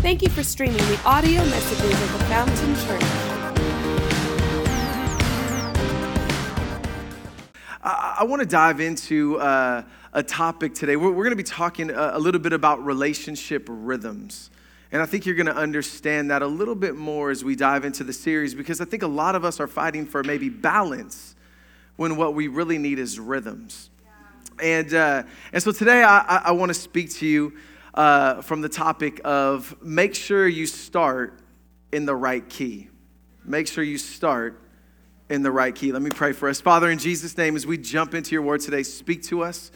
Thank you for streaming the audio messages of the Fountain Church. I, I want to dive into uh, a topic today. We're, we're going to be talking a, a little bit about relationship rhythms. And I think you're going to understand that a little bit more as we dive into the series because I think a lot of us are fighting for maybe balance when what we really need is rhythms. And, uh, and so today I, I, I want to speak to you uh, from the topic of make sure you start in the right key. Make sure you start in the right key. Let me pray for us. Father, in Jesus' name, as we jump into your word today, speak to us.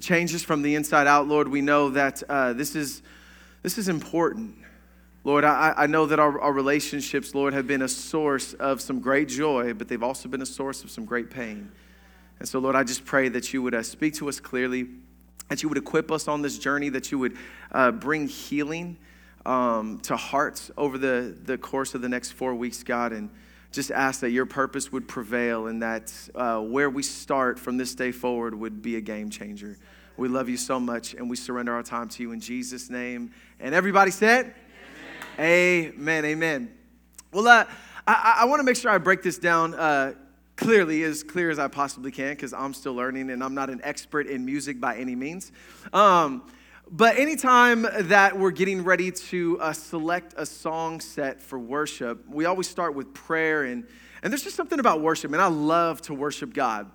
Change us from the inside out, Lord. We know that uh, this, is, this is important. Lord, I, I know that our, our relationships, Lord, have been a source of some great joy, but they've also been a source of some great pain. And so, Lord, I just pray that you would uh, speak to us clearly, that you would equip us on this journey, that you would uh, bring healing um, to hearts over the, the course of the next four weeks, God. And just ask that your purpose would prevail and that uh, where we start from this day forward would be a game changer. We love you so much and we surrender our time to you in Jesus' name. And everybody said, Amen. Amen. amen. Well, uh, I, I want to make sure I break this down uh, clearly, as clear as I possibly can, because I'm still learning and I'm not an expert in music by any means. Um, but anytime that we're getting ready to uh, select a song set for worship, we always start with prayer. And, and there's just something about worship, and I love to worship God.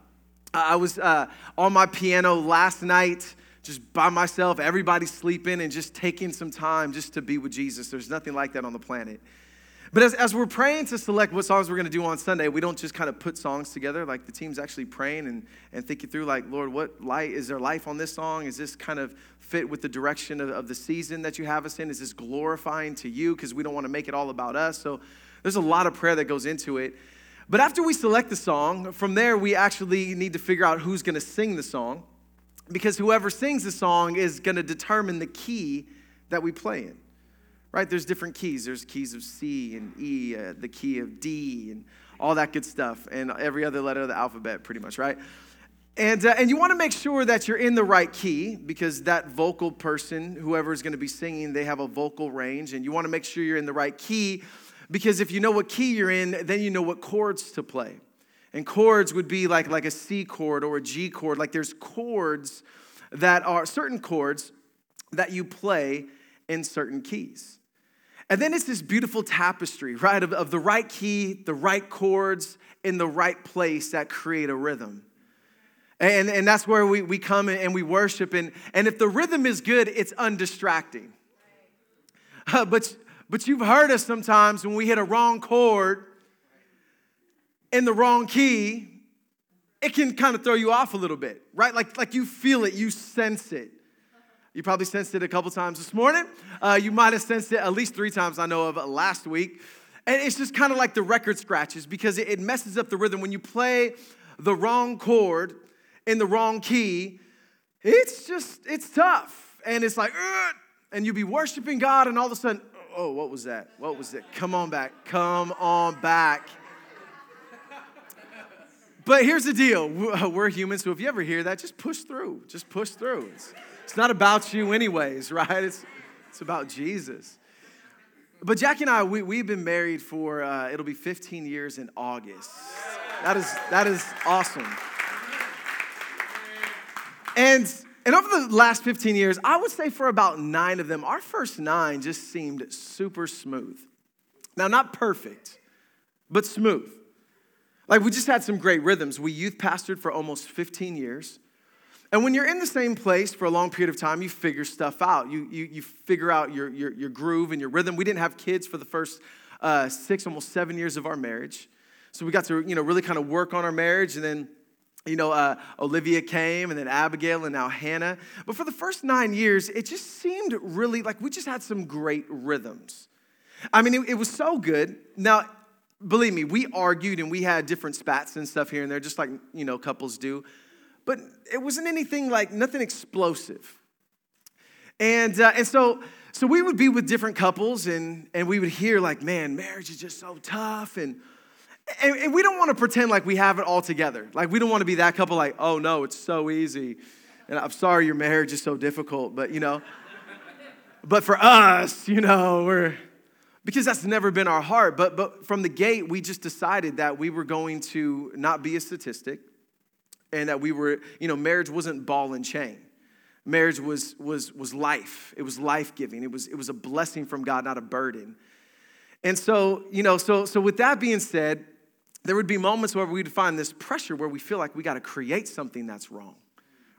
I was uh, on my piano last night, just by myself, everybody sleeping, and just taking some time just to be with Jesus. There's nothing like that on the planet. But as, as we're praying to select what songs we're going to do on Sunday, we don't just kind of put songs together. Like the team's actually praying and, and thinking through, like, Lord, what light is there life on this song? Is this kind of fit with the direction of, of the season that you have us in? Is this glorifying to you? Because we don't want to make it all about us. So there's a lot of prayer that goes into it. But after we select the song, from there, we actually need to figure out who's going to sing the song. Because whoever sings the song is going to determine the key that we play in right? There's different keys. There's keys of C and E, uh, the key of D, and all that good stuff, and every other letter of the alphabet, pretty much, right? And, uh, and you want to make sure that you're in the right key because that vocal person, whoever is going to be singing, they have a vocal range, and you want to make sure you're in the right key because if you know what key you're in, then you know what chords to play. And chords would be like, like a C chord or a G chord. Like there's chords that are certain chords that you play in certain keys. And then it's this beautiful tapestry, right, of, of the right key, the right chords in the right place that create a rhythm. And, and that's where we, we come and we worship. And, and if the rhythm is good, it's undistracting. Uh, but, but you've heard us sometimes when we hit a wrong chord in the wrong key, it can kind of throw you off a little bit, right? Like, like you feel it, you sense it. You probably sensed it a couple times this morning. Uh, you might have sensed it at least three times I know of last week. And it's just kind of like the record scratches because it, messes up the rhythm. When you play the wrong chord in the wrong key, it's just, it's tough. And it's like, Ugh! and you be worshiping God, and all of a sudden, oh, what was that? What was it? Come on back. Come on back. But here's the deal we're humans, so if you ever hear that, just push through. Just push through. It's, it's not about you, anyways, right? It's, it's about Jesus. But Jackie and I, we, we've been married for, uh, it'll be 15 years in August. That is, that is awesome. And, and over the last 15 years, I would say for about nine of them, our first nine just seemed super smooth. Now, not perfect, but smooth. Like we just had some great rhythms. We youth pastored for almost 15 years. And when you're in the same place for a long period of time, you figure stuff out. You, you, you figure out your, your, your groove and your rhythm. We didn't have kids for the first uh, six, almost seven years of our marriage. So we got to, you know, really kind of work on our marriage. And then, you know, uh, Olivia came and then Abigail and now Hannah. But for the first nine years, it just seemed really like we just had some great rhythms. I mean, it, it was so good. Now, believe me, we argued and we had different spats and stuff here and there, just like, you know, couples do but it wasn't anything like nothing explosive. And, uh, and so, so we would be with different couples and, and we would hear like, man, marriage is just so tough. And, and, and we don't want to pretend like we have it all together. Like we don't want to be that couple like, oh no, it's so easy. And I'm sorry your marriage is so difficult, but you know. but for us, you know, we're because that's never been our heart. But but from the gate, we just decided that we were going to not be a statistic, and that we were, you know, marriage wasn't ball and chain. Marriage was was was life. It was life giving. It was it was a blessing from God, not a burden. And so, you know, so so with that being said, there would be moments where we'd find this pressure where we feel like we got to create something that's wrong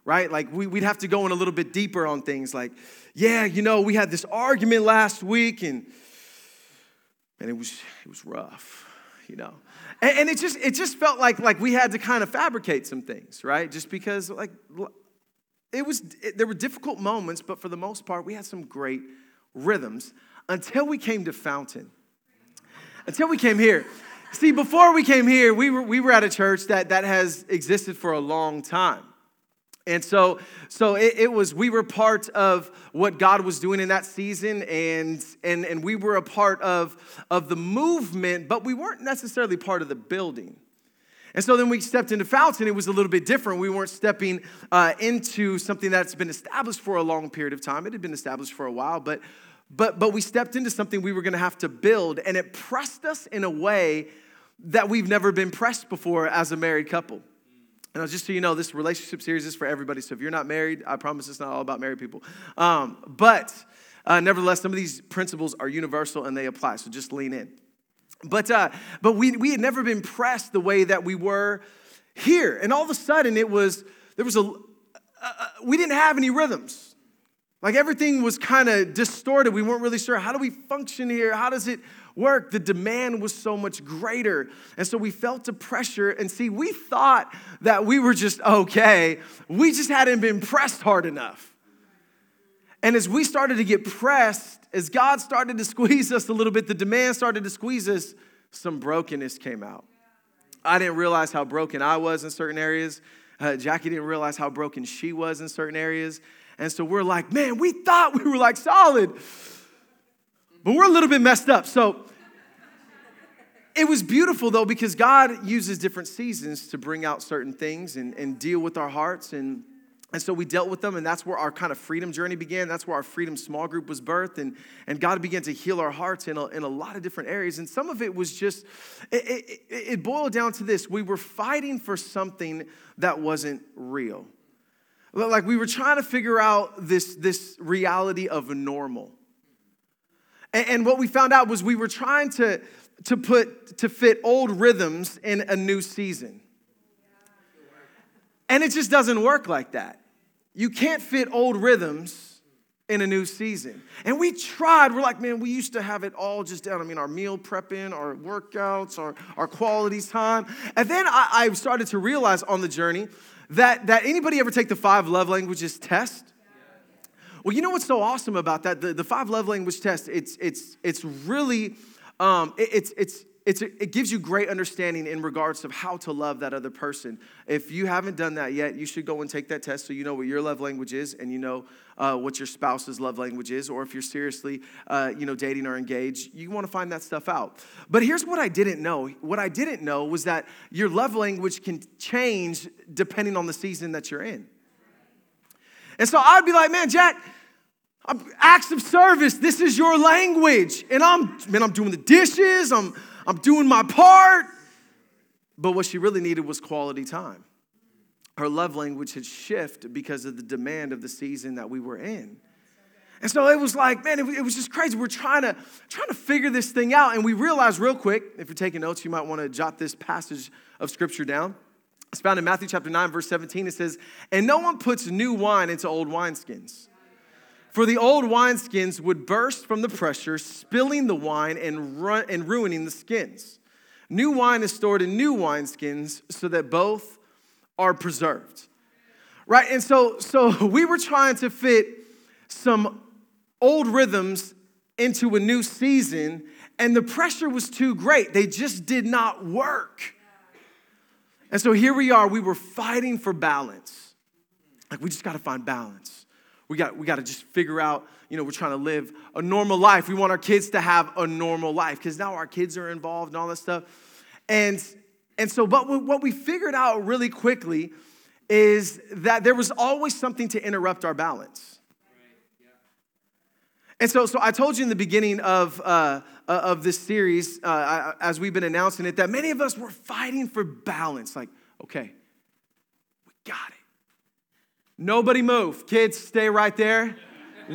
right? Like we, would have to go in a little bit deeper on things like, yeah, you know, we had this argument last week and and it was it was rough, you know. And, and it just it just felt like like we had to kind of fabricate some things, right? Just because like it was it, there were difficult moments, but for the most part, we had some great rhythms until we came to Fountain. Until we came here. See, before we came here, we were, we were at a church that, that has existed for a long time. And so, so it, it, was, we were part of what God was doing in that season, and, and, and we were a part of, of the movement, but we weren't necessarily part of the building. And so then we stepped into Fountain, it was a little bit different. We weren't stepping uh, into something that's been established for a long period of time. It had been established for a while, but, but, but we stepped into something we were gonna have to build, and it pressed us in a way that we've never been pressed before as a married couple. And just so you know, this relationship series is for everybody. So if you're not married, I promise it's not all about married people. Um, but uh, nevertheless, some of these principles are universal and they apply. So just lean in. But uh, but we we had never been pressed the way that we were here, and all of a sudden it was there was a uh, uh we didn't have any rhythms. Like everything was kind of distorted. We weren't really sure how do we function here? How does it work, the demand was so much greater. And so we felt the pressure. And see, we thought that we were just okay. We just hadn't been pressed hard enough. And as we started to get pressed, as God started to squeeze us a little bit, the demand started to squeeze us, some brokenness came out. I didn't realize how broken I was in certain areas. Uh, Jackie didn't realize how broken she was in certain areas. And so we're like, man, we thought we were like solid, but we're a little bit messed up. So it was beautiful though because God uses different seasons to bring out certain things and, and deal with our hearts. And, and so we dealt with them, and that's where our kind of freedom journey began. That's where our freedom small group was birthed. And, and God began to heal our hearts in a, in a lot of different areas. And some of it was just, it, it, it boiled down to this we were fighting for something that wasn't real. Like we were trying to figure out this, this reality of normal. And, and what we found out was we were trying to, to put to fit old rhythms in a new season. And it just doesn't work like that. You can't fit old rhythms in a new season. And we tried. We're like, man, we used to have it all just down. I mean, our meal prepping, our workouts, our, our quality time. And then I, I started to realize on the journey that, that anybody ever take the five love languages test? Well, you know what's so awesome about that? The, the five love language test, it's, it's, it's really um, it, it's, it's, it's, it gives you great understanding in regards of how to love that other person. If you haven't done that yet, you should go and take that test so you know what your love language is and you know uh, what your spouse's love language is. Or if you're seriously, uh, you know, dating or engaged, you want to find that stuff out. But here's what I didn't know. What I didn't know was that your love language can change depending on the season that you're in. And so I'd be like, man, Jack, acts of service, this is your language. And I'm, man, I'm doing the dishes, I'm, I'm doing my part. But what she really needed was quality time. Her love language had shifted because of the demand of the season that we were in. And so it was like, man, it, was just crazy. We're trying to, trying to figure this thing out. And we realized real quick, if you're taking notes, you might want to jot this passage of scripture down. It's found in Matthew chapter 9, verse 17. It says, And no one puts new wine into old wineskins. For the old wineskins would burst from the pressure, spilling the wine and, run, and ruining the skins. New wine is stored in new wineskins so that both are preserved. Right? And so, so we were trying to fit some old rhythms into a new season, and the pressure was too great. They just did not work. And so here we are, we were fighting for balance. Like, we just got to find balance. We got, we got to just figure out, you know, we're trying to live a normal life. We want our kids to have a normal life because now our kids are involved and all that stuff. And, and so, but what we figured out really quickly is that there was always something to interrupt our balance. And so, so I told you in the beginning of, uh, uh of this series, uh, as we've been announcing it, that many of us were fighting for balance. Like, okay, we got it. Nobody move. Kids, stay right there.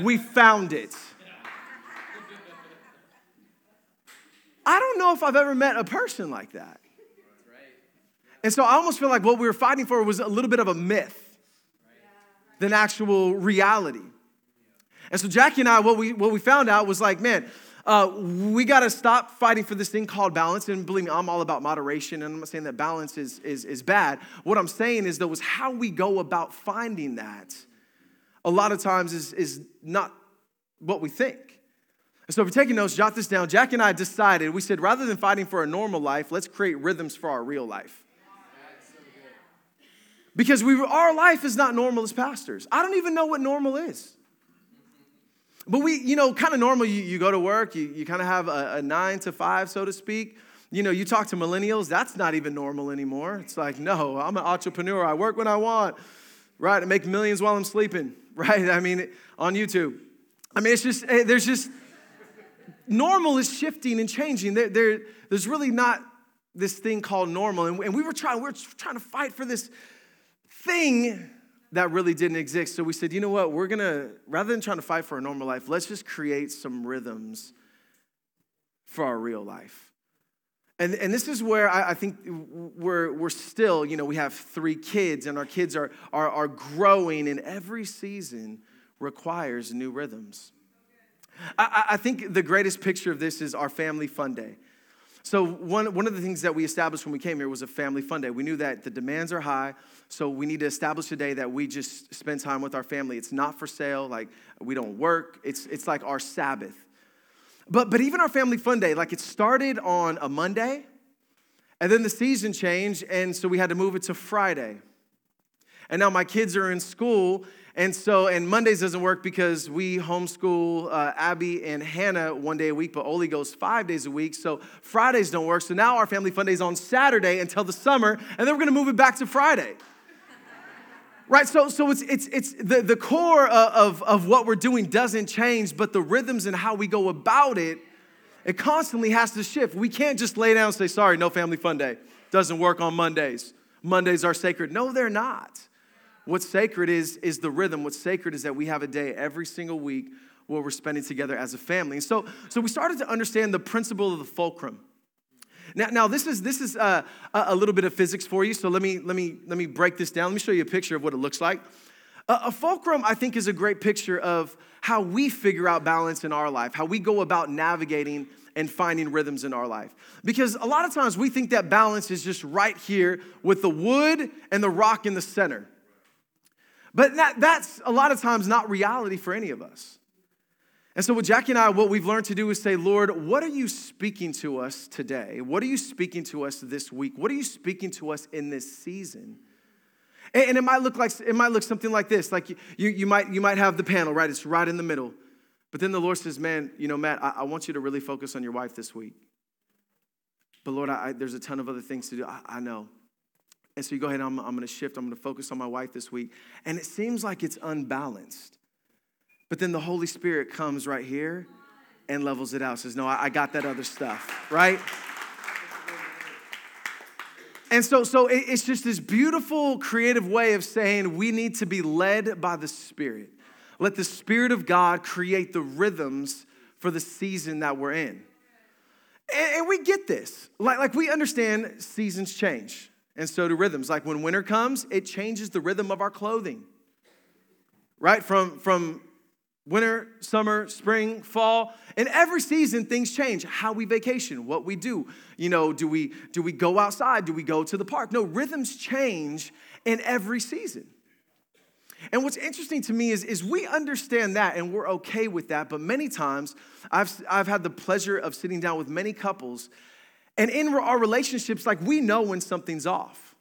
We found it. I don't know if I've ever met a person like that. And so I almost feel like what we were fighting for was a little bit of a myth than actual reality. And so Jackie and I, what we, what we found out was like, man, uh, we got to stop fighting for this thing called balance. And believe me, I'm all about moderation. And I'm not saying that balance is, is, is bad. What I'm saying is, though, is how we go about finding that a lot of times is, is not what we think. So if you're taking notes, jot this down. Jack and I decided, we said, rather than fighting for a normal life, let's create rhythms for our real life. Because we, our life is not normal as pastors. I don't even know what normal is. But we, you know, kind of normal, you, you go to work, you, you kind of have a, a nine to five, so to speak. You know, you talk to millennials, that's not even normal anymore. It's like, no, I'm an entrepreneur. I work when I want, right? I make millions while I'm sleeping, right? I mean, on YouTube. I mean, it's just, eh, there's just, normal is shifting and changing. There, there, there's really not this thing called normal. And, we were trying, we were trying to fight for this thing that really didn't exist. So we said, you know what? We're gonna, rather than trying to fight for a normal life, let's just create some rhythms for our real life. And, and this is where I, I, think we're, we're still, you know, we have three kids and our kids are, are, are growing, and every season requires new rhythms. I, I think the greatest picture of this is our family fun day. So, one, one of the things that we established when we came here was a family fun day. We knew that the demands are high, so we need to establish a day that we just spend time with our family. It's not for sale, like we don't work, it's, it's like our Sabbath. But, but even our family fun day, like it started on a Monday, and then the season changed, and so we had to move it to Friday. And now my kids are in school, and so, and Mondays doesn't work because we homeschool uh, Abby and Hannah one day a week, but Oli goes five days a week. So Fridays don't work. So now our family fun day is on Saturday until the summer, and then we're gonna move it back to Friday. Right? So, so it's, it's, it's the, the core of, of what we're doing doesn't change, but the rhythms and how we go about it, it constantly has to shift. We can't just lay down and say, sorry, no family fun day. Doesn't work on Mondays. Mondays are sacred. No, they're not. What's sacred is, is the rhythm. What's sacred is that we have a day every single week where we're spending together as a family. And so, so we started to understand the principle of the fulcrum. Now, now this is, this is uh, a little bit of physics for you, so let me, let, me, let me break this down. Let me show you a picture of what it looks like. A, a fulcrum, I think, is a great picture of how we figure out balance in our life, how we go about navigating and finding rhythms in our life. Because a lot of times we think that balance is just right here with the wood and the rock in the center. But that, that's a lot of times not reality for any of us. And so, with Jackie and I, what we've learned to do is say, Lord, what are you speaking to us today? What are you speaking to us this week? What are you speaking to us in this season? And, and it might look like it might look something like this. Like you, you, might you might have the panel, right? It's right in the middle. But then the Lord says, Man, you know, Matt, I, I want you to really focus on your wife this week. But Lord, I, there's a ton of other things to do. I, I know. And so you go ahead, I'm, I'm going to shift, I'm going to focus on my wife this week. And it seems like it's unbalanced. But then the Holy Spirit comes right here and levels it out, says, No, I, got that other stuff, right? And so, so it's just this beautiful, creative way of saying we need to be led by the Spirit. Let the Spirit of God create the rhythms for the season that we're in. And, and we get this. Like, like we understand seasons change and so do rhythms. Like when winter comes, it changes the rhythm of our clothing. Right? From, from winter, summer, spring, fall, and every season things change. How we vacation, what we do. You know, do we do we go outside? Do we go to the park? No, rhythms change in every season. And what's interesting to me is, is we understand that and we're okay with that, but many times I've, I've had the pleasure of sitting down with many couples and in our relationships, like we know when something's off.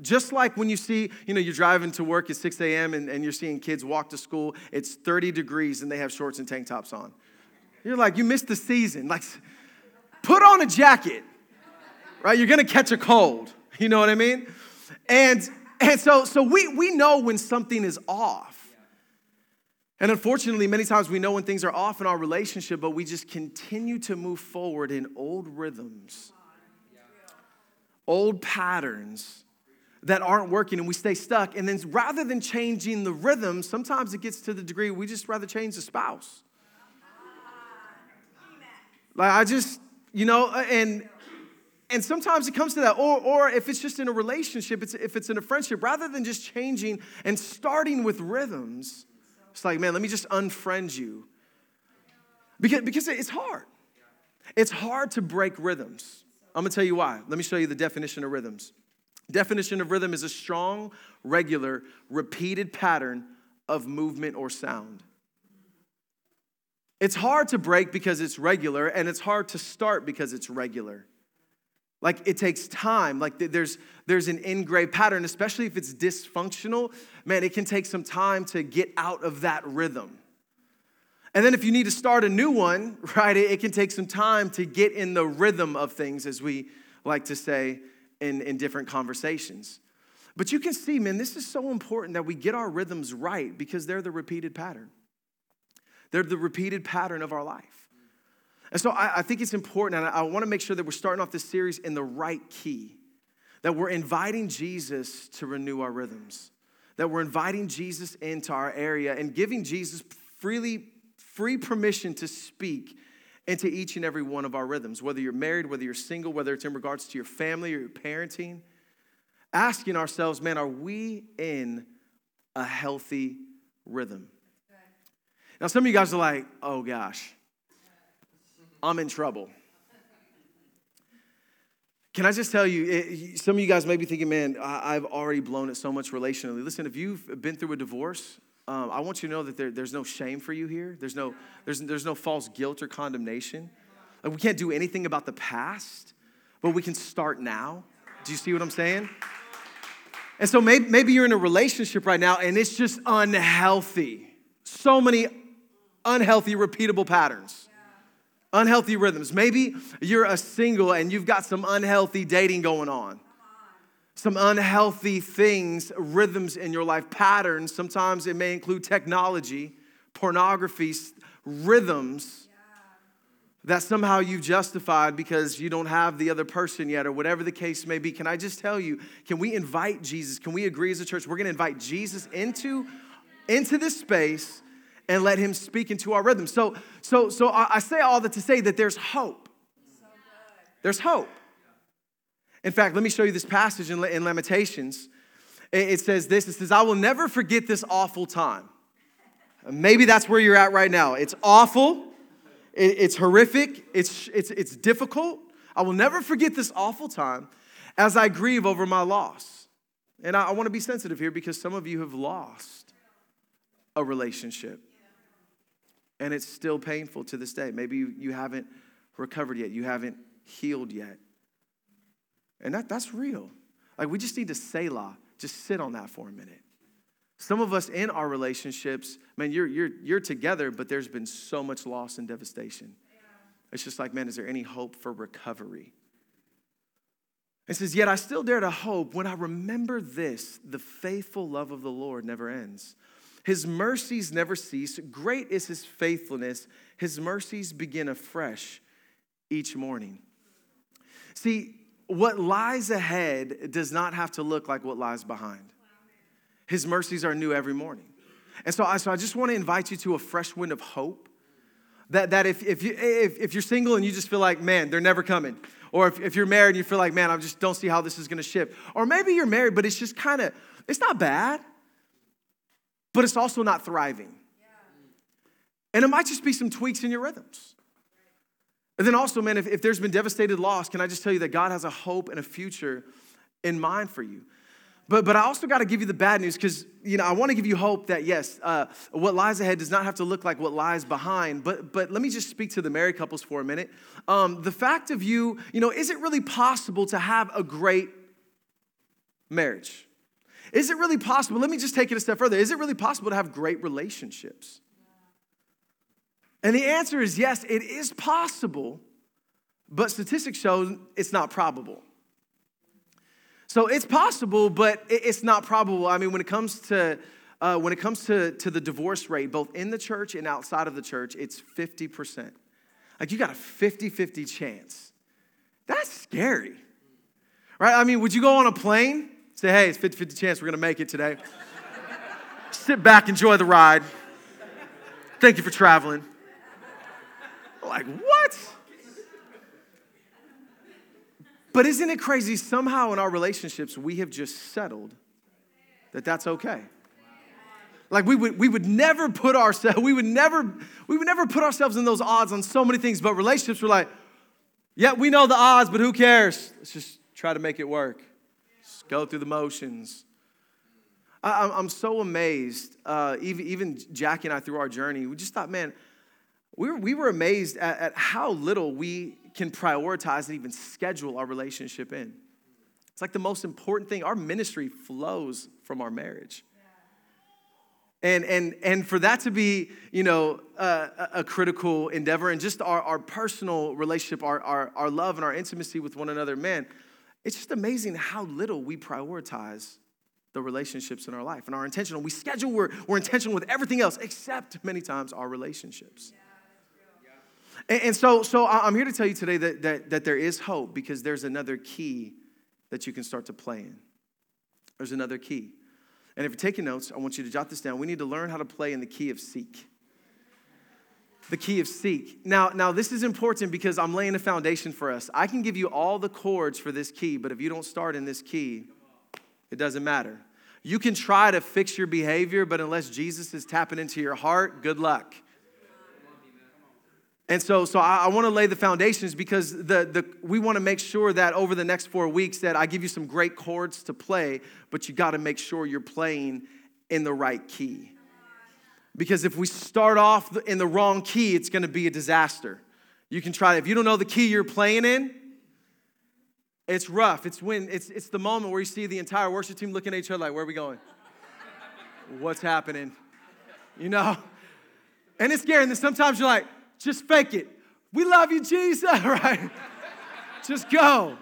Just like when you see, you know, you're driving to work at 6 a.m. And, and you're seeing kids walk to school, it's 30 degrees and they have shorts and tank tops on. You're like, you missed the season. Like, put on a jacket, right? You're gonna catch a cold. You know what I mean? And and so so we we know when something is off. And unfortunately, many times we know when things are off in our relationship, but we just continue to move forward in old rhythms, old patterns that aren't working, and we stay stuck. And then rather than changing the rhythm, sometimes it gets to the degree we just rather change the spouse. Like I just, you know, uh, and and sometimes it comes to that. Or, or if it's just in a relationship it's, if it's in a friendship rather than just changing and starting with rhythms it's like man let me just unfriend you. Because, because it's hard. It's hard to break rhythms. I'm going to tell you why. Let me show you the definition of rhythms definition of rhythm is a strong regular repeated pattern of movement or sound it's hard to break because it's regular and it's hard to start because it's regular like it takes time. Like there's there's an ingrained pattern, especially if it's dysfunctional. Man, it can take some time to get out of that rhythm. And then if you need to start a new one, right, it, can take some time to get in the rhythm of things, as we like to say in, in different conversations. But you can see, man, this is so important that we get our rhythms right because they're the repeated pattern. They're the repeated pattern of our life. And so I, I think it's important, and I, I want to make sure that we're starting off this series in the right key, that we're inviting Jesus to renew our rhythms, that we're inviting Jesus into our area and giving Jesus freely free permission to speak into each and every one of our rhythms, whether you're married, whether you're single, whether it's in regards to your family or your parenting. Asking ourselves, man, are we in a healthy rhythm? Now, some of you guys are like, oh gosh, I'm in trouble. Can I just tell you, it, some of you guys may be thinking, man, I, have already blown it so much relationally. Listen, if you've been through a divorce, um, I want you to know that there, there's no shame for you here. There's no, there's, there's no false guilt or condemnation. Like, we can't do anything about the past, but we can start now. Do you see what I'm saying? And so maybe, maybe you're in a relationship right now and it's just unhealthy. So many unhealthy, repeatable patterns unhealthy rhythms. Maybe you're a single and you've got some unhealthy dating going on. Some unhealthy things, rhythms in your life, patterns. Sometimes it may include technology, pornography, rhythms that somehow you've justified because you don't have the other person yet, or whatever the case may be. Can I just tell you, can we invite Jesus? Can we agree as a church? We're gonna invite Jesus into, into this space and let him speak into our rhythm. So, so, so I say all that to say that there's hope. There's hope. In fact, let me show you this passage in, in Lamentations. It says this it says, I will never forget this awful time. Maybe that's where you're at right now. It's awful, it's horrific, it's, it's, it's difficult. I will never forget this awful time as I grieve over my loss. And I, I want to be sensitive here because some of you have lost a relationship and it's still painful to this day. Maybe you, you haven't recovered yet, you haven't healed yet. And that, that's real. Like, we just need to say, Selah, just sit on that for a minute. Some of us in our relationships, man, you're, you're, you're together, but there's been so much loss and devastation. It's just like, man, is there any hope for recovery? It says, Yet I still dare to hope when I remember this the faithful love of the Lord never ends. His mercies never cease. Great is his faithfulness. His mercies begin afresh each morning. See, what lies ahead does not have to look like what lies behind. His mercies are new every morning. And so I, so I just want to invite you to a fresh wind of hope. That, that if, if, you, if, if you're single and you just feel like, man, they're never coming. Or if, if you're married and you feel like, man, I just don't see how this is going to shift. Or maybe you're married, but it's just kind of, it's not bad but it's also not thriving. And it might just be some tweaks in your rhythms. And then also, man, if, if there's been devastated loss, can I just tell you that God has a hope and a future in mind for you? But, but I also got to give you the bad news because, you know, I want to give you hope that, yes, uh, what lies ahead does not have to look like what lies behind. But, but let me just speak to the married couples for a minute. Um, the fact of you, you know, is it really possible to have a great marriage? Is it really possible? Let me just take it a step further. Is it really possible to have great relationships? And the answer is yes, it is possible, but statistics show it's not probable. So it's possible, but it's not probable. I mean, when it comes to uh, when it comes to, to the divorce rate, both in the church and outside of the church, it's 50%. Like you got a 50 50 chance. That's scary, right? I mean, would you go on a plane, say, hey, it's 50 50 chance we're gonna make it today? Sit back, enjoy the ride. Thank you for traveling. Like, what? But isn't it crazy? Somehow in our relationships, we have just settled that that's okay. Like we would, we would never put ourselves, we would never, we would never put ourselves in those odds on so many things, but relationships were like, yeah, we know the odds, but who cares? Let's just try to make it work. Just go through the motions. I, am so amazed, uh, even, even Jackie and I through our journey, we just thought, man, we were, we were amazed at, at how little we can prioritize and even schedule our relationship in. It's like the most important thing. Our ministry flows from our marriage. And, and, and for that to be, you know, uh, a critical endeavor and just our, our personal relationship, our, our, our love and our intimacy with one another, man, it's just amazing how little we prioritize the relationships in our life and our intentional. We schedule, we're, we're intentional with everything else except many times our relationships. Yeah. And, and so, so I'm here to tell you today that, that, that there is hope because there's another key that you can start to play in. There's another key. And if you're taking notes, I want you to jot this down. We need to learn how to play in the key of seek. The key of seek. Now, now this is important because I'm laying a foundation for us. I can give you all the chords for this key, but if you don't start in this key, it doesn't matter. You can try to fix your behavior, but unless Jesus is tapping into your heart, good luck. And so, so I, I want to lay the foundations because the, the, we want to make sure that over the next four weeks that I give you some great chords to play, but you got to make sure you're playing in the right key. Because if we start off in the wrong key, it's going to be a disaster. You can try, it. if you don't know the key you're playing in, it's rough. It's when it's, it's the moment where you see the entire worship team looking at each other like, where are we going? What's happening? You know? And it's scary. And then sometimes you're like, just fake it. We love you, Jesus, right? just go.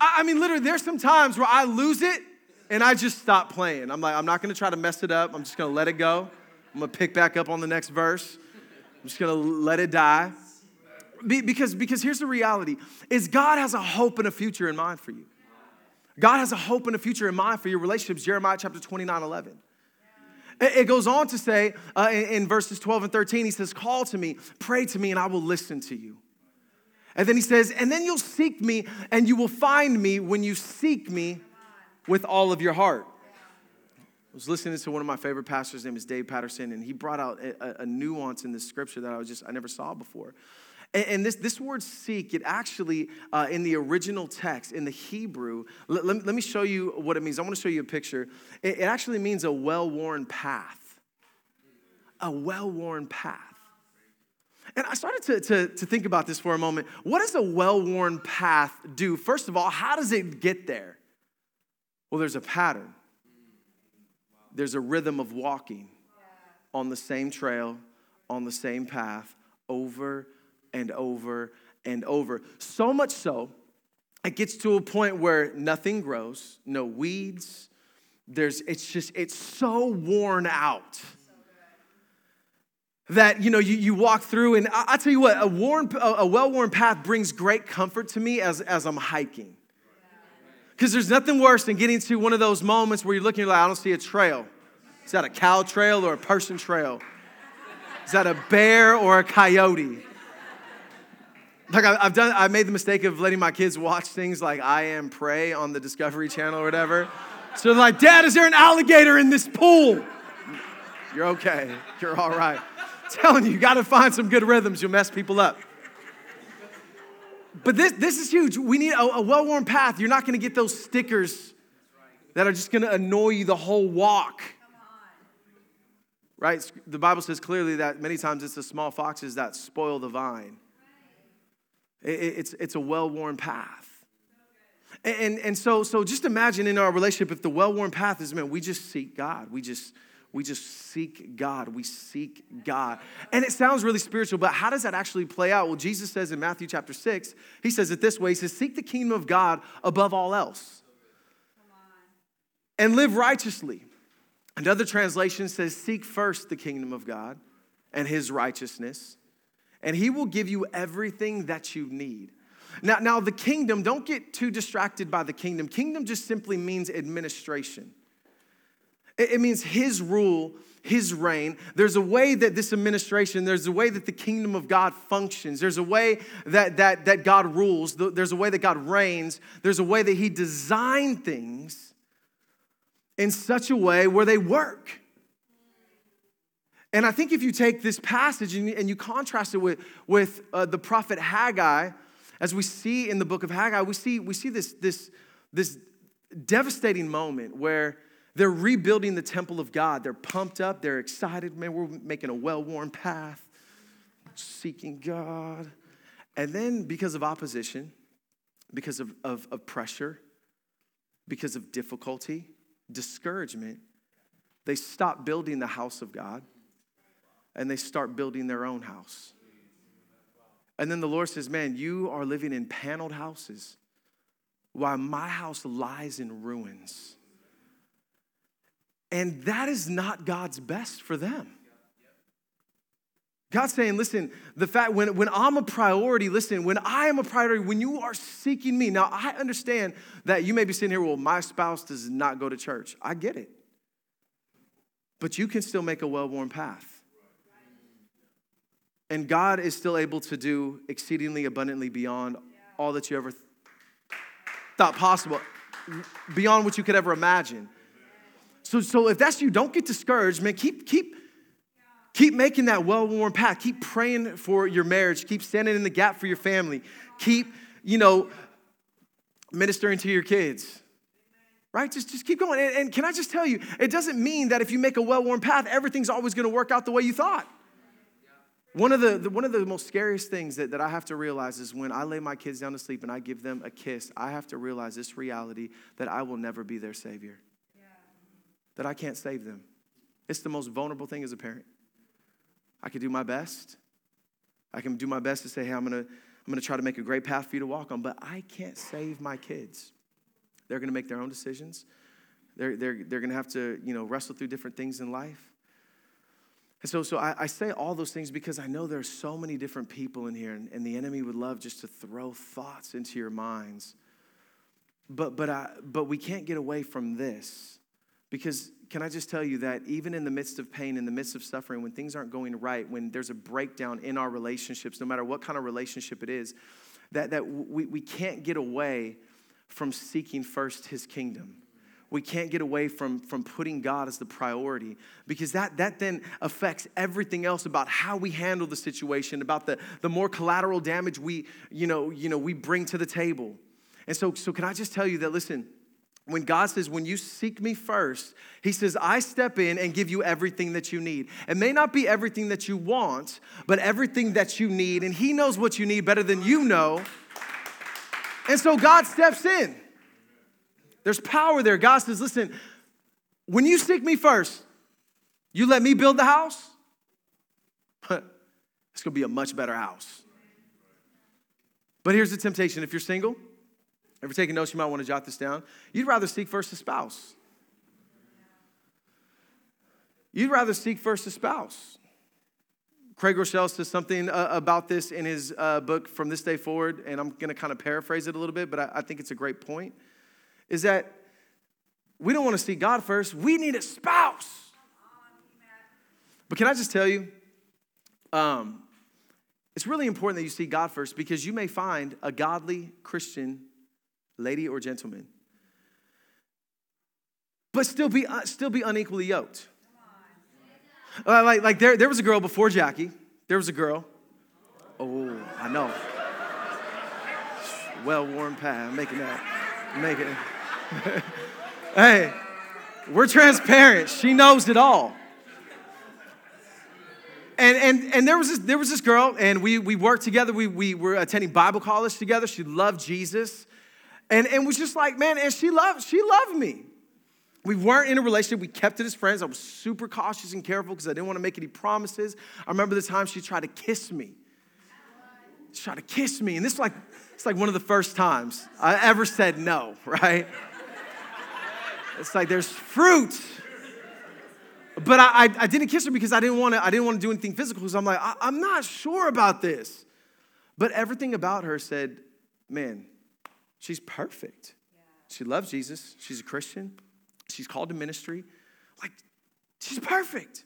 I, I mean, literally, there's some times where I lose it and I just stop playing. I'm like, I'm not gonna try to mess it up. I'm just gonna let it go. I'm gonna pick back up on the next verse. I'm just gonna let it die. Be, because, because here's the reality is God has a hope and a future in mind for you. God has a hope and a future in mind for your relationships. Jeremiah chapter 29, 11. It goes on to say uh, in, verses 12 and 13, he says, Call to me, pray to me, and I will listen to you. And then he says, And then you'll seek me, and you will find me when you seek me with all of your heart. I was listening to one of my favorite pastors, name is Dave Patterson, and he brought out a, a nuance in this scripture that I was just I never saw before. And, this, this word seek, it actually, uh, in the original text, in the Hebrew, let, let, let, me show you what it means. I want to show you a picture. It, it actually means a well worn path. A well worn path. And I started to, to, to think about this for a moment. What does a well worn path do? First of all, how does it get there? Well, there's a pattern, there's a rhythm of walking on the same trail, on the same path, over and over and over. So much so, it gets to a point where nothing grows, no weeds. There's, it's just, it's so worn out that you know you, you walk through and I, I tell you what a worn a well-worn path brings great comfort to me as, as i'm hiking because there's nothing worse than getting to one of those moments where you're looking like i don't see a trail is that a cow trail or a person trail is that a bear or a coyote like I've done, I made the mistake of letting my kids watch things like I Am Prey on the Discovery Channel or whatever. So they're like, Dad, is there an alligator in this pool? You're okay. You're all right. I'm telling you, you got to find some good rhythms. You'll mess people up. But this, this is huge. We need a, a well worn path. You're not going to get those stickers that are just going to annoy you the whole walk. Right? The Bible says clearly that many times it's the small foxes that spoil the vine. It's, it's a well worn path. And, and so, so just imagine in our relationship if the well worn path is, man, we just seek God. We just, we just seek God. We seek God. And it sounds really spiritual, but how does that actually play out? Well, Jesus says in Matthew chapter 6, he says it this way He says, Seek the kingdom of God above all else and live righteously. Another translation says, Seek first the kingdom of God and his righteousness, and he will give you everything that you need. Now, now, the kingdom, don't get too distracted by the kingdom. Kingdom just simply means administration. It, it means his rule, his reign. There's a way that this administration, there's a way that the kingdom of God functions. There's a way that, that, that God rules. There's a way that God reigns. There's a way that he designed things in such a way where they work. And I think if you take this passage and you, contrast it with, with uh, the prophet Haggai, as we see in the book of Haggai, we see, we see this, this, this devastating moment where they're rebuilding the temple of God. They're pumped up, they're excited. Man, we're making a well worn path, seeking God. And then, because of opposition, because of, of, of pressure, because of difficulty, discouragement, they stop building the house of God and they start building their own house. And then the Lord says, Man, you are living in paneled houses while my house lies in ruins. And that is not God's best for them. God's saying, listen, the fact when, when I'm a priority, listen, when I am a priority, when you are seeking me, now I understand that you may be sitting here, well, my spouse does not go to church. I get it. But you can still make a well worn path. And God is still able to do exceedingly abundantly beyond all that you ever th- thought possible, beyond what you could ever imagine. So, so if that's you, don't get discouraged, man. Keep, keep, keep making that well-worn path. Keep praying for your marriage. Keep standing in the gap for your family. Keep, you know, ministering to your kids. Right? Just, just keep going. And, and can I just tell you, it doesn't mean that if you make a well-worn path, everything's always gonna work out the way you thought. One of the, the, one of the most scariest things that, that I have to realize is when I lay my kids down to sleep and I give them a kiss, I have to realize this reality that I will never be their savior. Yeah. That I can't save them. It's the most vulnerable thing as a parent. I can do my best. I can do my best to say, hey, I'm gonna, I'm gonna try to make a great path for you to walk on, but I can't save my kids. They're gonna make their own decisions. They're, they're, they're gonna have to, you know, wrestle through different things in life. And so, so I, I, say all those things because I know there are so many different people in here, and, and the enemy would love just to throw thoughts into your minds. But, but, I, but we can't get away from this because can I just tell you that even in the midst of pain, in the midst of suffering, when things aren't going right, when there's a breakdown in our relationships, no matter what kind of relationship it is, that, that we, we can't get away from seeking first his kingdom we can't get away from, from putting God as the priority because that, that then affects everything else about how we handle the situation, about the, the more collateral damage we, you know, you know, we bring to the table. And so, so can I just tell you that, listen, when God says, when you seek me first, He says, I step in and give you everything that you need. It may not be everything that you want, but everything that you need. And He knows what you need better than you know. And so God steps in. There's power there. God says, listen, when you seek me first, you let me build the house, it's gonna be a much better house. But here's the temptation if you're single, if you're taking notes, you might wanna jot this down. You'd rather seek first a spouse. You'd rather seek first a spouse. Craig Groeschel says something uh, about this in his uh, book, From This Day Forward, and I'm going to kind of paraphrase it a little bit, but I, I think it's a great point is that we don't want to see God first, we need a spouse. But can I just tell you, um, it's really important that you see God first because you may find a godly Christian lady or gentleman, but still be, uh, still be unequally yoked. Uh, like, like there, there was a girl before Jackie. There was a girl. Oh, I know. Well worn path, making that, making it. hey, we're transparent. She knows it all. And, and, and there, was this, there was this girl, and we, we worked together. We, we were attending Bible college together. She loved Jesus. And, and was just like, man, and she loved, she loved me. We weren't in a relationship. We kept it as friends. I was super cautious and careful because I didn't want to make any promises. I remember the time she tried to kiss me. She tried to kiss me. And this is like, it's like one of the first times I ever said no, right? It's like there's fruit but I, I, I didn't kiss her because I didn't want to. I didn't want to do anything physical because I'm like, I, I'm not sure about this. But everything about her said, man, she's perfect. She loves Jesus. She's a Christian. She's called to ministry. Like, she's perfect.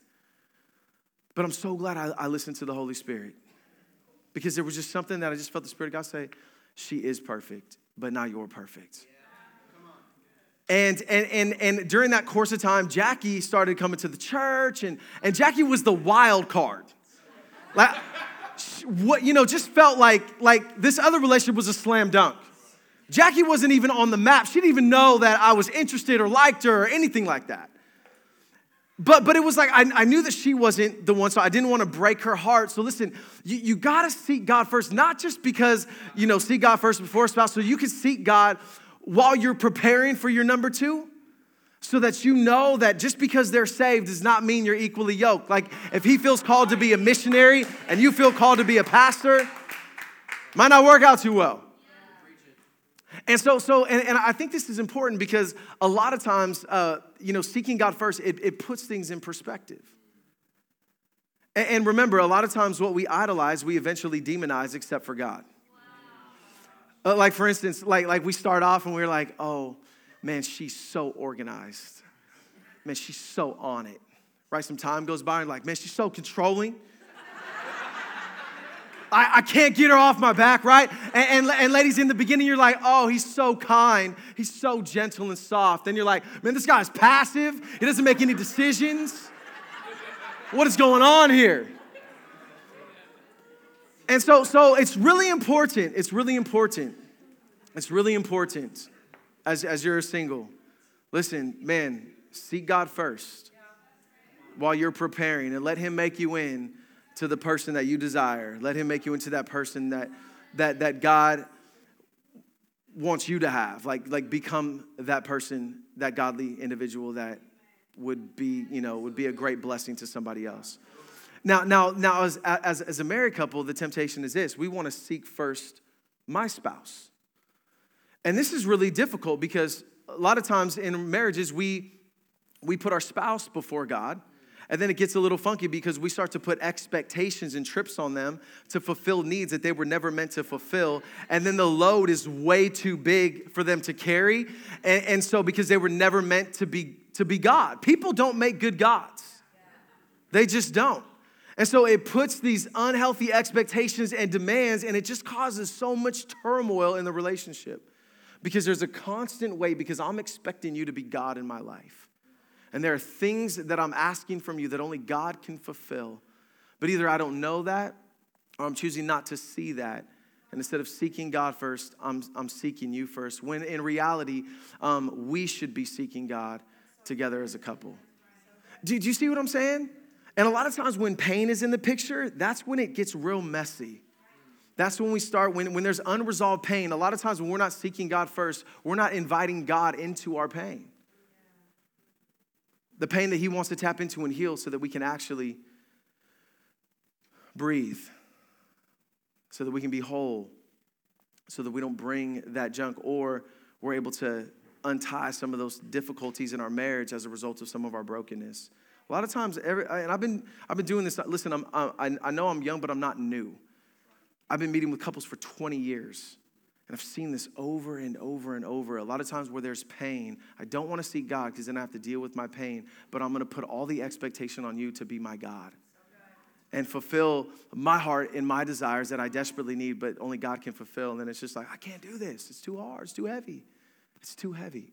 But I'm so glad I, I listened to the Holy Spirit because there was just something that I just felt the Spirit of God say, she is perfect, but now you're perfect. And, and, and, and during that course of time, Jackie started coming to the church, and, and Jackie was the wild card. Like, what, you know, just felt like, like this other relationship was a slam dunk. Jackie wasn't even on the map. She didn't even know that I was interested or liked her or anything like that. But, but it was like, I, I knew that she wasn't the one, so I didn't want to break her heart. So listen, you, you got to seek God first, not just because, you know, seek God first before a spouse, so you can seek God while you're preparing for your number two so that you know that just because they're saved does not mean you're equally yoked. Like if he feels called to be a missionary and you feel called to be a pastor, might not work out too well. And so, so and, and I think this is important because a lot of times, uh, you know, seeking God first, it, it puts things in perspective. And, and remember, a lot of times what we idolize, we eventually demonize except for God. Uh, like for instance, like, like we start off and we're like, oh, man, she's so organized. Man, she's so on it. Right? Some time goes by and like, man, she's so controlling. I, I can't get her off my back, right? And, and, and, ladies, in the beginning, you're like, oh, he's so kind. He's so gentle and soft. Then you're like, man, this guy's passive. He doesn't make any decisions. What is going on here? And so, so it's really important. It's really important. It's really important as, as you're single. Listen, man, seek God first while you're preparing and let Him make you in to the person that you desire. Let him make you into that person that that that God wants you to have. Like like become that person, that godly individual that would be, you know, would be a great blessing to somebody else. Now, now, now, as, as, as a married couple, the temptation is this we want to seek first my spouse. And this is really difficult because a lot of times in marriages, we, we put our spouse before God. And then it gets a little funky because we start to put expectations and trips on them to fulfill needs that they were never meant to fulfill. And then the load is way too big for them to carry. And, and so, because they were never meant to be, to be God, people don't make good gods, they just don't. And so it puts these unhealthy expectations and demands, and it just causes so much turmoil in the relationship because there's a constant way, because I'm expecting you to be God in my life. And there are things that I'm asking from you that only God can fulfill. But either I don't know that or I'm choosing not to see that. And instead of seeking God first, I'm, I'm seeking you first. When in reality, um, we should be seeking God together as a couple. Do, do you see what I'm saying? And a lot of times when pain is in the picture, that's when it gets real messy. That's when we start, when, when there's unresolved pain. A lot of times when we're not seeking God first, we're not inviting God into our pain the pain that He wants to tap into and heal so that we can actually breathe, so that we can be whole, so that we don't bring that junk, or we're able to untie some of those difficulties in our marriage as a result of some of our brokenness. A lot of times, every, and I've been, I've been doing this. Listen, I'm, I, I know I'm young, but I'm not new. I've been meeting with couples for 20 years. And I've seen this over and over and over. A lot of times where there's pain, I don't want to see God because then I have to deal with my pain, but I'm going to put all the expectation on you to be my God and fulfill my heart and my desires that I desperately need, but only God can fulfill. And then it's just like, I can't do this. It's too hard. It's too heavy. It's too heavy.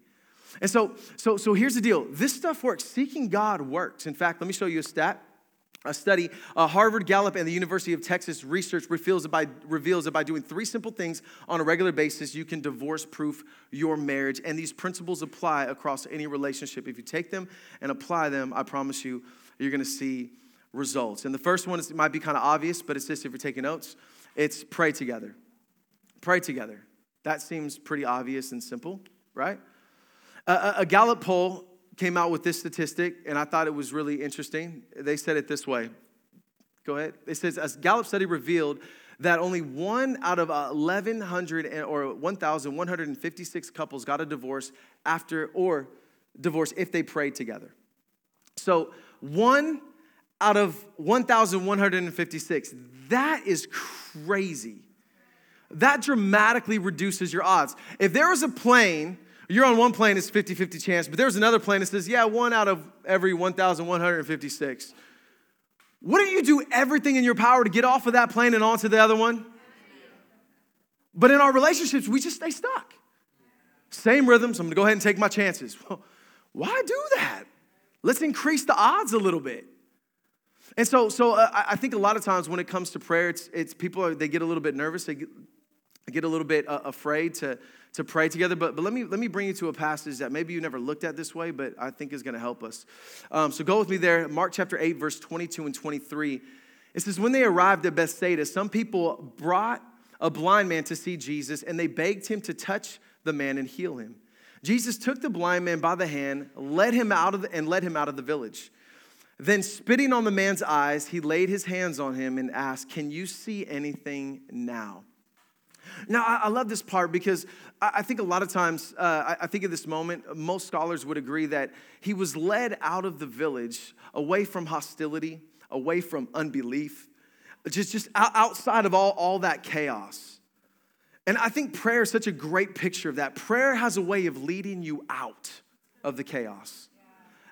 And so, so, so here's the deal. This stuff works. Seeking God works. In fact, let me show you a stat a study, uh, Harvard, Gallup, and the University of Texas research reveals that, by, reveals that by doing three simple things on a regular basis, you can divorce proof your marriage. And these principles apply across any relationship. If you take them and apply them, I promise you, you're gonna see results. And the first one is, might be kind of obvious, but it's this if you're taking notes it's pray together. Pray together. That seems pretty obvious and simple, right? A, a Gallup poll came out with this statistic, and I thought it was really interesting. They said it this way. Go ahead. It says, as Gallup study revealed, that only one out of 1,100 or 1,156 couples got a divorce after or divorce if they prayed together. So one out of 1,156. That is crazy. That dramatically reduces your odds. If there was a plane, you're on one plane, it's 50 50 chance, but there's another plane that says, yeah, one out of every 1,156. Wouldn't you do everything in your power to get off of that plane and onto the other one? But in our relationships, we just stay stuck. Same rhythms, I'm gonna go ahead and take my chances. Well, why do that? Let's increase the odds a little bit. And so, so uh, I think a lot of times when it comes to prayer, it's, it's people are, they get a little bit nervous, they get, get a little bit uh, afraid to, to pray together. But, but let, me, let me bring you to a passage that maybe you never looked at this way, but I think is going to help us. Um, so go with me there, Mark chapter 8, verse 22 and 23. It says, When they arrived at Bethsaida, some people brought a blind man to see Jesus, and they begged him to touch the man and heal him. Jesus took the blind man by the hand, led him out of the, and led him out of the village. Then, spitting on the man's eyes, he laid his hands on him and asked, Can you see anything now? Now, I, love this part because I, think a lot of times, uh, I, think at this moment, most scholars would agree that he was led out of the village away from hostility, away from unbelief, just, just outside of all, all that chaos. And I think prayer is such a great picture of that. Prayer has a way of leading you out of the chaos,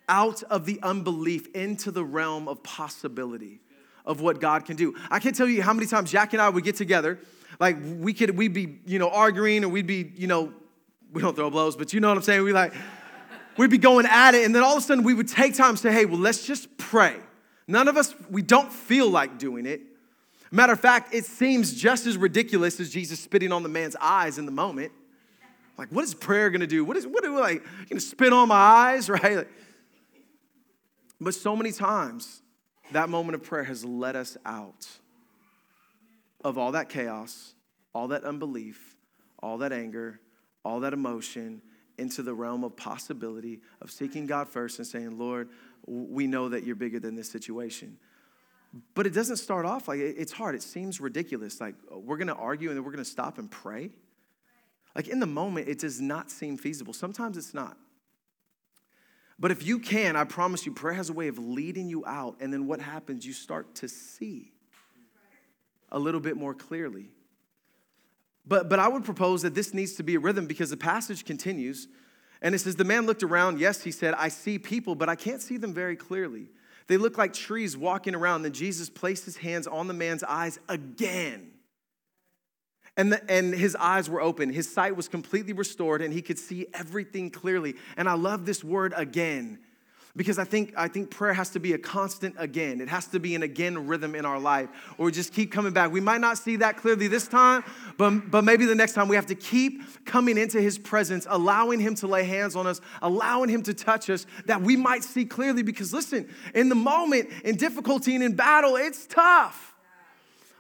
out of the unbelief, into the realm of possibility of what God can do. I can't tell you how many times Jack and I would get together like we could, we'd be, you know, arguing or we'd be, you know, we don't throw blows, but you know what I'm saying? We like, we'd be going at it. And then all of a sudden we would take time and say, hey, well, let's just pray. None of us, we don't feel like doing it. Matter of fact, it seems just as ridiculous as Jesus spitting on the man's eyes in the moment. Like, what is prayer gonna do? What is, what are we like, you gonna spit on my eyes, right? But so many times, that moment of prayer has let us out of all that chaos, all that unbelief, all that anger, all that emotion into the realm of possibility of seeking God first and saying, Lord, we know that you're bigger than this situation. But it doesn't start off like it's hard. It seems ridiculous. Like we're going to argue and then we're going to stop and pray. Like in the moment, it does not seem feasible. Sometimes it's not. But if you can, I promise you, prayer has a way of leading you out. And then what happens? You start to see a little bit more clearly. But, but I would propose that this needs to be a rhythm because the passage continues and it says, The man looked around. Yes, he said, I see people, but I can't see them very clearly. They look like trees walking around. Then Jesus placed his hands on the man's eyes again. And, the, and his eyes were open. His sight was completely restored, and he could see everything clearly. And I love this word again because I think, I think prayer has to be a constant again. It has to be an again rhythm in our life, or just keep coming back. We might not see that clearly this time, but, but maybe the next time we have to keep coming into His presence, allowing Him to lay hands on us, allowing Him to touch us, that we might see clearly. Because listen, in the moment, in difficulty and in battle, it's tough.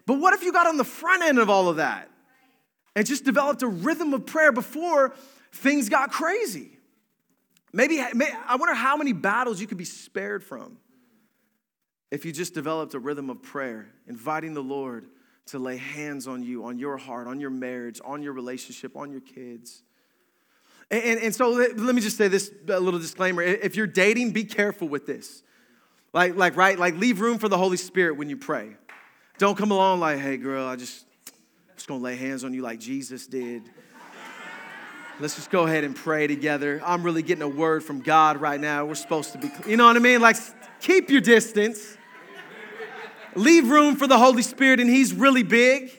But what if you got on the front end of all of that and just developed a rhythm of prayer before things got crazy? Maybe, I wonder how many battles you could be spared from if you just developed a rhythm of prayer, inviting the Lord to lay hands on you, on your heart, on your marriage, on your relationship, on your kids. And, and, and so let, let, me just say this a little disclaimer. If you're dating, be careful with this. Like, like, right? Like, leave room for the Holy Spirit when you pray. Don't come along like, hey, girl, I just, just gonna lay hands on you like Jesus did. Let's just go ahead and pray together. I'm really getting a word from God right now. We're supposed to be, you know what I mean? Like, keep your distance. Leave room for the Holy Spirit, and He's really big.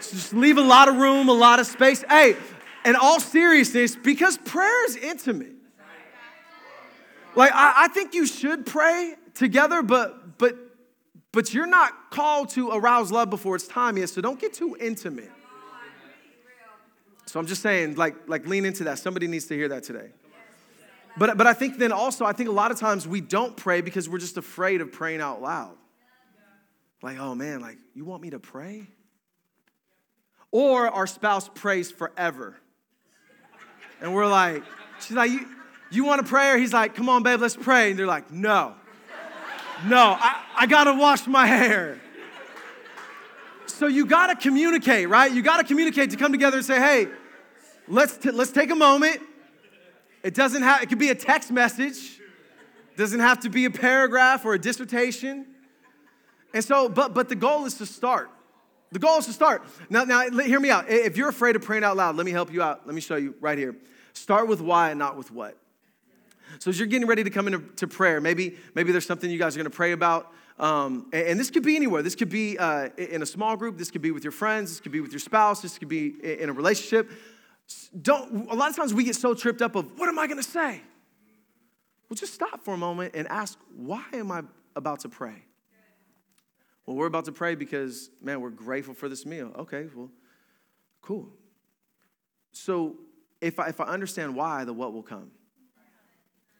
So just leave a lot of room, a lot of space. Hey, in all seriousness, because prayer is intimate. Like, I, I think you should pray together, but but but you're not called to arouse love before it's time yet, so don't get too intimate. So I'm just saying, like, like lean into that. Somebody needs to hear that today. But, but I think then also, I think a lot of times we don't pray because we're just afraid of praying out loud. Like, oh man, like, you want me to pray? Or our spouse prays forever. And we're like, she's like, you, you want to pray? Or he's like, come on, babe, let's pray. And they're like, no, no, I, I got to wash my hair. So you got to communicate, right? You got to communicate to come together and say, hey, let's, t- let's take a moment. It doesn't have, it could be a text message. Doesn't have to be a paragraph or a dissertation. And so, but but the goal is to start. The goal is to start. Now, now hear me out. If you're afraid of praying out loud, let me help you out. Let me show you right here. Start with why and not with what. So as you're getting ready to come into prayer, maybe maybe there's something you guys are going to pray about. Um, and, and, this could be anywhere. This could be uh, in a small group. This could be with your friends. This could be with your spouse. This could be in a relationship. Don't. A lot of times we get so tripped up of what am I going to say. Well, just stop for a moment and ask, why am I about to pray? Well, we're about to pray because, man, we're grateful for this meal. Okay, well, cool. So if I, if I understand why, the what will come.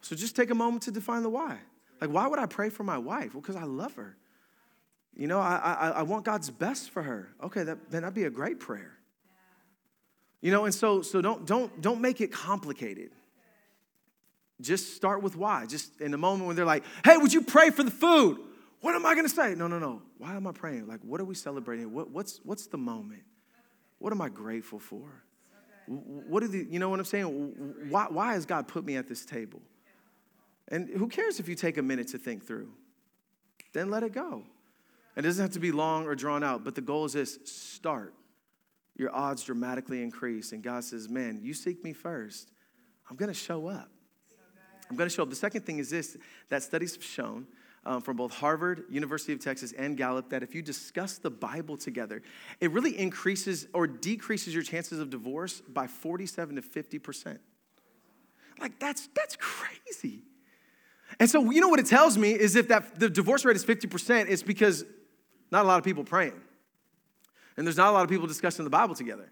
So just take a moment to define the why. Like, why would I pray for my wife? Well, because I love her. You know, I, I, I want God's best for her. Okay, that, then that'd be a great prayer. You know, and so so don't don't don't make it complicated. Just start with why. Just in the moment when they're like, "Hey, would you pray for the food?" What am I going to say? No, no, no. Why am I praying? Like, what are we celebrating? What, what's what's the moment? What am I grateful for? What are the you know what I'm saying? Why why has God put me at this table? And who cares if you take a minute to think through? Then let it go. And it doesn't have to be long or drawn out, but the goal is this start. Your odds dramatically increase. And God says, Man, you seek me first. I'm going to show up. I'm going to show up. The second thing is this that studies have shown um, from both Harvard, University of Texas, and Gallup that if you discuss the Bible together, it really increases or decreases your chances of divorce by 47 to 50%. Like, that's, that's crazy. And so, you know what it tells me is if that the divorce rate is 50%, it's because not a lot of people praying. And there's not a lot of people discussing the Bible together.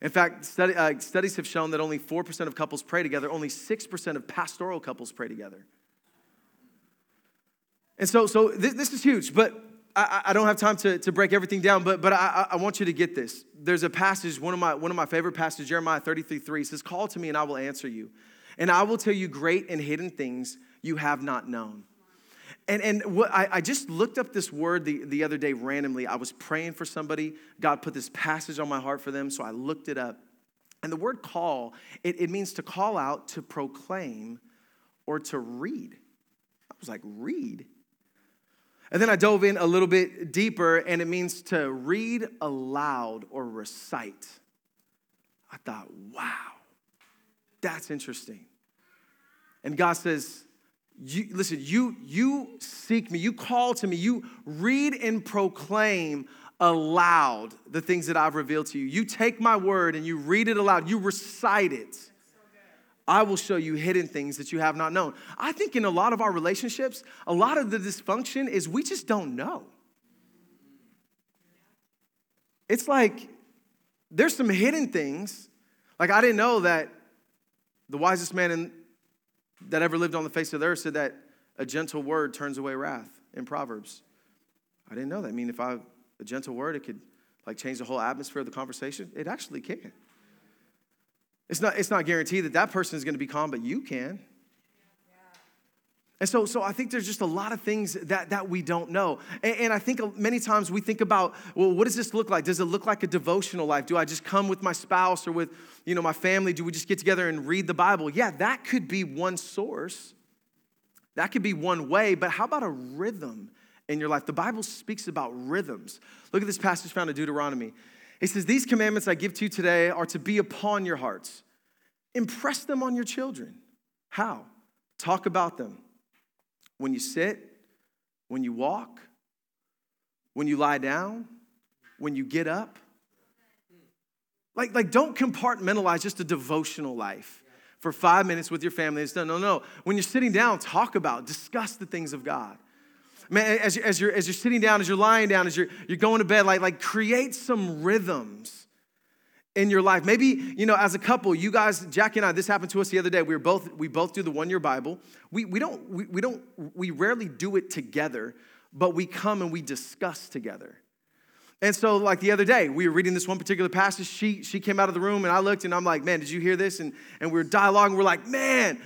In fact, study, uh, studies have shown that only 4% of couples pray together, only 6% of pastoral couples pray together. And so, so this, this is huge, but I, I, don't have time to, to break everything down, but, but I, I want you to get this. There's a passage, one of my, one of my favorite passages, Jeremiah 33 3 says, Call to me and I will answer you, and I will tell you great and hidden things you have not known. And, and what, I, I just looked up this word the, the other day randomly. I was praying for somebody. God put this passage on my heart for them, so I looked it up. And the word call, it, it means to call out, to proclaim, or to read. I was like, read? And then I dove in a little bit deeper, and it means to read aloud or recite. I thought, wow, that's interesting. And God says, you, listen, you, you seek me, you call to me, you read and proclaim aloud the things that I've revealed to you. You take my word and you read it aloud, you recite it. I will show you hidden things that you have not known. I think in a lot of our relationships, a lot of the dysfunction is we just don't know. It's like there's some hidden things. Like I didn't know that the wisest man in that ever lived on the face of the earth said that a gentle word turns away wrath in Proverbs. I didn't know that. I mean, if I a gentle word, it could like change the whole atmosphere of the conversation. It actually can. It's not, it's not guaranteed that that person is going to be calm, but you can. And so, so I think there's just a lot of things that, that we don't know. And, and, I think many times we think about, well, what does this look like? Does it look like a devotional life? Do I just come with my spouse or with, you know, my family? Do we just get together and read the Bible? Yeah, that could be one source. That could be one way, but how about a rhythm in your life? The Bible speaks about rhythms. Look at this passage found in Deuteronomy. It says, These commandments I give to you today are to be upon your hearts. Impress them on your children. How? Talk about them when you sit, when you walk, when you lie down, when you get up. Like, like don't compartmentalize just a devotional life for five minutes with your family. It's done. No, no. When you're sitting down, talk about, discuss the things of God. Man, as, you, as, you're, as you're sitting down, as you're lying down, as you're, you're going to bed, like, like create some rhythms in your life. Maybe, you know, as a couple, you guys, Jackie and I, this happened to us the other day. We were both, we both do the one-year Bible. We, we don't, we, we don't, we rarely do it together, but we come and we discuss together. And so, like the other day, we were reading this one particular passage. She, she came out of the room and I looked and I'm like, man, did you hear this? And, and we are dialoguing. We're like, man,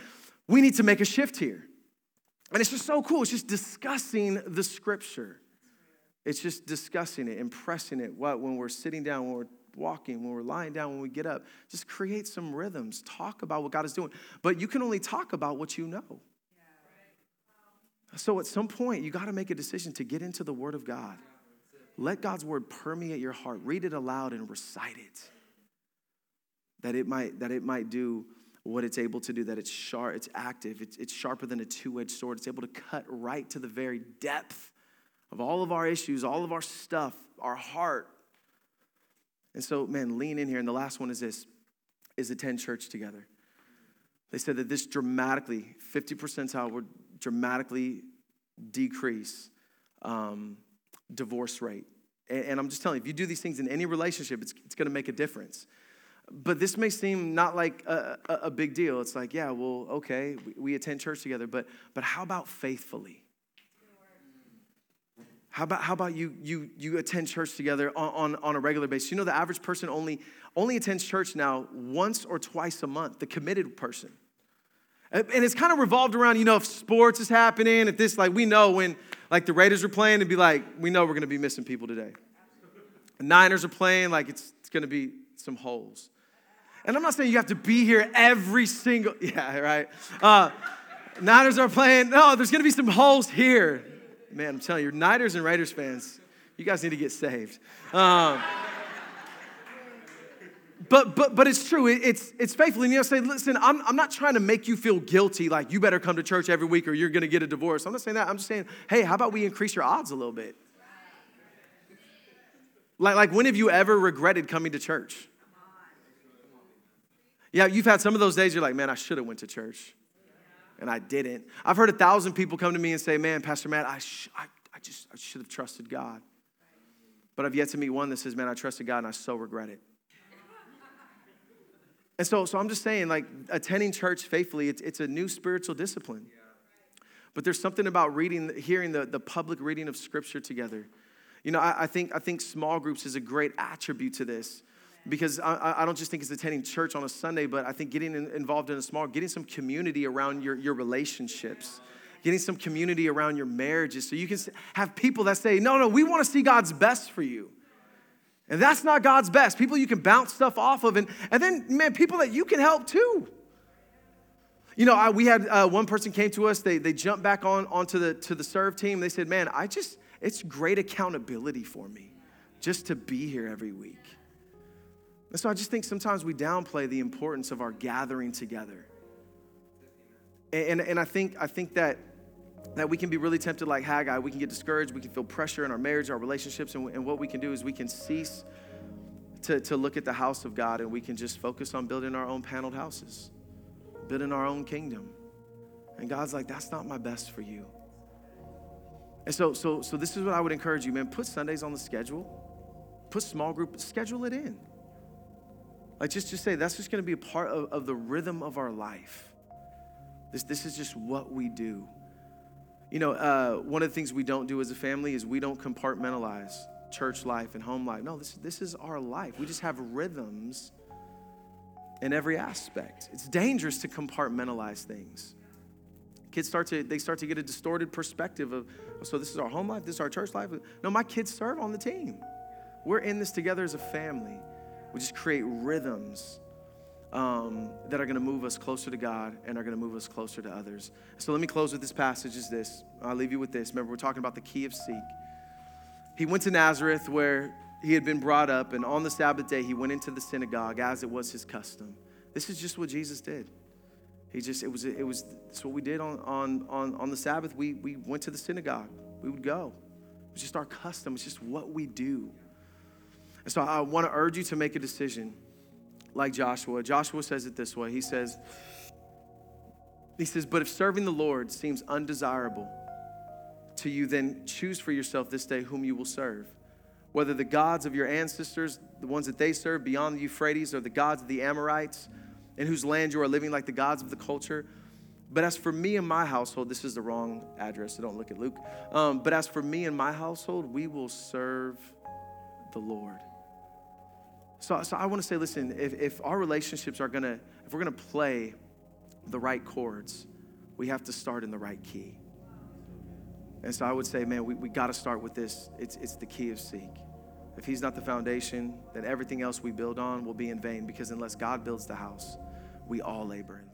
we need to make a shift here. And it's just so cool. It's just discussing the scripture. It's just discussing it, impressing it. What when we're sitting down, when we're walking, when we're lying down, when we get up. Just create some rhythms. Talk about what God is doing. But you can only talk about what you know. So at some point, you got to make a decision to get into the Word of God. Let God's Word permeate your heart. Read it aloud and recite it. That it might, that it might do what it's able to do, that it's sharp, it's active, it's, it's sharper than a two edged sword. It's able to cut right to the very depth of all of our issues, all of our stuff, our heart. And so, man, lean in here. And the last one is this is attend church together. They said that this dramatically, 50 percentile would dramatically decrease um, divorce rate. And, and, I'm just telling you, if you do these things in any relationship, it's, it's going to make a difference. But this may seem not like a, a, a big deal. It's like, yeah, well, okay, we, we attend church together, but, but how about faithfully? How about, how about you, you, you attend church together on, on, on a regular basis? You know, the average person only, only attends church now once or twice a month, the committed person. And it's kind of revolved around, you know, if sports is happening, if this, like, we know when, like, the Raiders are playing, it'd be like, we know we're going to be missing people today. The Niners are playing, like, it's, it's going to be some holes. And I'm not saying you have to be here every single, yeah, right? Uh, Niners are playing, no, there's going to be some holes here. Man, I'm telling you, Niners and Raiders fans, you guys need to get saved. Um, but but but it's true. It, it's it's faithful. And you know, say, listen, I'm I'm not trying to make you feel guilty, like you better come to church every week or you're gonna get a divorce. I'm not saying that. I'm just saying, hey, how about we increase your odds a little bit? Like, like when have you ever regretted coming to church? Yeah, you've had some of those days you're like, man, I should have went to church. And I didn't. I've heard a thousand people come to me and say, man, Pastor Matt, I, sh- I, I just I should have trusted God. But I've yet to meet one that says, man, I trusted God and I so regret it. And so, so I'm just saying, like, attending church faithfully, it's, it's a new spiritual discipline. But there's something about reading, hearing the, the public reading of Scripture together. You know, I, I think, I think small groups is a great attribute to this because I, I, don't just think it's attending church on a Sunday, but I think getting in, involved in a small, getting some community around your, your relationships, getting some community around your marriages, so you can have people that say, no, no, we want to see God's best for you. And that's not God's best. People you can bounce stuff off of. And, and then, man, people that you can help too. You know, I, we had uh, one person came to us, they, they jumped back on onto the, to the serve team. They said, man, I just, it's great accountability for me just to be here every week. And so I just think sometimes we downplay the importance of our gathering together. And, and, and I, think, I think that that we can be really tempted like Haggai. We can get discouraged. We can feel pressure in our marriage, our relationships. And, and what we can do is we can cease to, to look at the house of God and we can just focus on building our own paneled houses, building our own kingdom. And God's like, that's not my best for you. And so, so, so this is what I would encourage you, man. Put Sundays on the schedule. Put small group, schedule it in. Like just, just say that's just gonna be a part of, of the rhythm of our life. This, this is just what we do. You know, uh, one of the things we don't do as a family is we don't compartmentalize church life and home life. No, this, this is our life. We just have rhythms in every aspect. It's dangerous to compartmentalize things. Kids start to they start to get a distorted perspective of oh, so this is our home life, this is our church life. No, my kids serve on the team. We're in this together as a family. We just create rhythms um, that are going to move us closer to God and are going to move us closer to others. So let me close with this passage is this. I'll leave you with this. Remember, we're talking about the key of seek. He went to Nazareth where he had been brought up, and on the Sabbath day, he went into the synagogue as it was his custom. This is just what Jesus did. He just, it was, it was, it's what we did on, on, on, on the Sabbath. We, we went to the synagogue. We would go. It was just our custom. It's just what we do. And so I want to urge you to make a decision like Joshua. Joshua says it this way He says, he says, But if serving the Lord seems undesirable to you, then choose for yourself this day whom you will serve. Whether the gods of your ancestors, the ones that they served beyond the Euphrates, or the gods of the Amorites, in whose land you are living like the gods of the culture. But as for me and my household, this is the wrong address, so don't look at Luke. Um, but as for me and my household, we will serve the Lord. So, so I want to say, listen, if, if our relationships are going to, if we're going to play the right chords, we have to start in the right key. And so I would say, man, we, we got to start with this. It's, it's the key of seek. If he's not the foundation, then everything else we build on will be in vain because unless God builds the house, we all labor in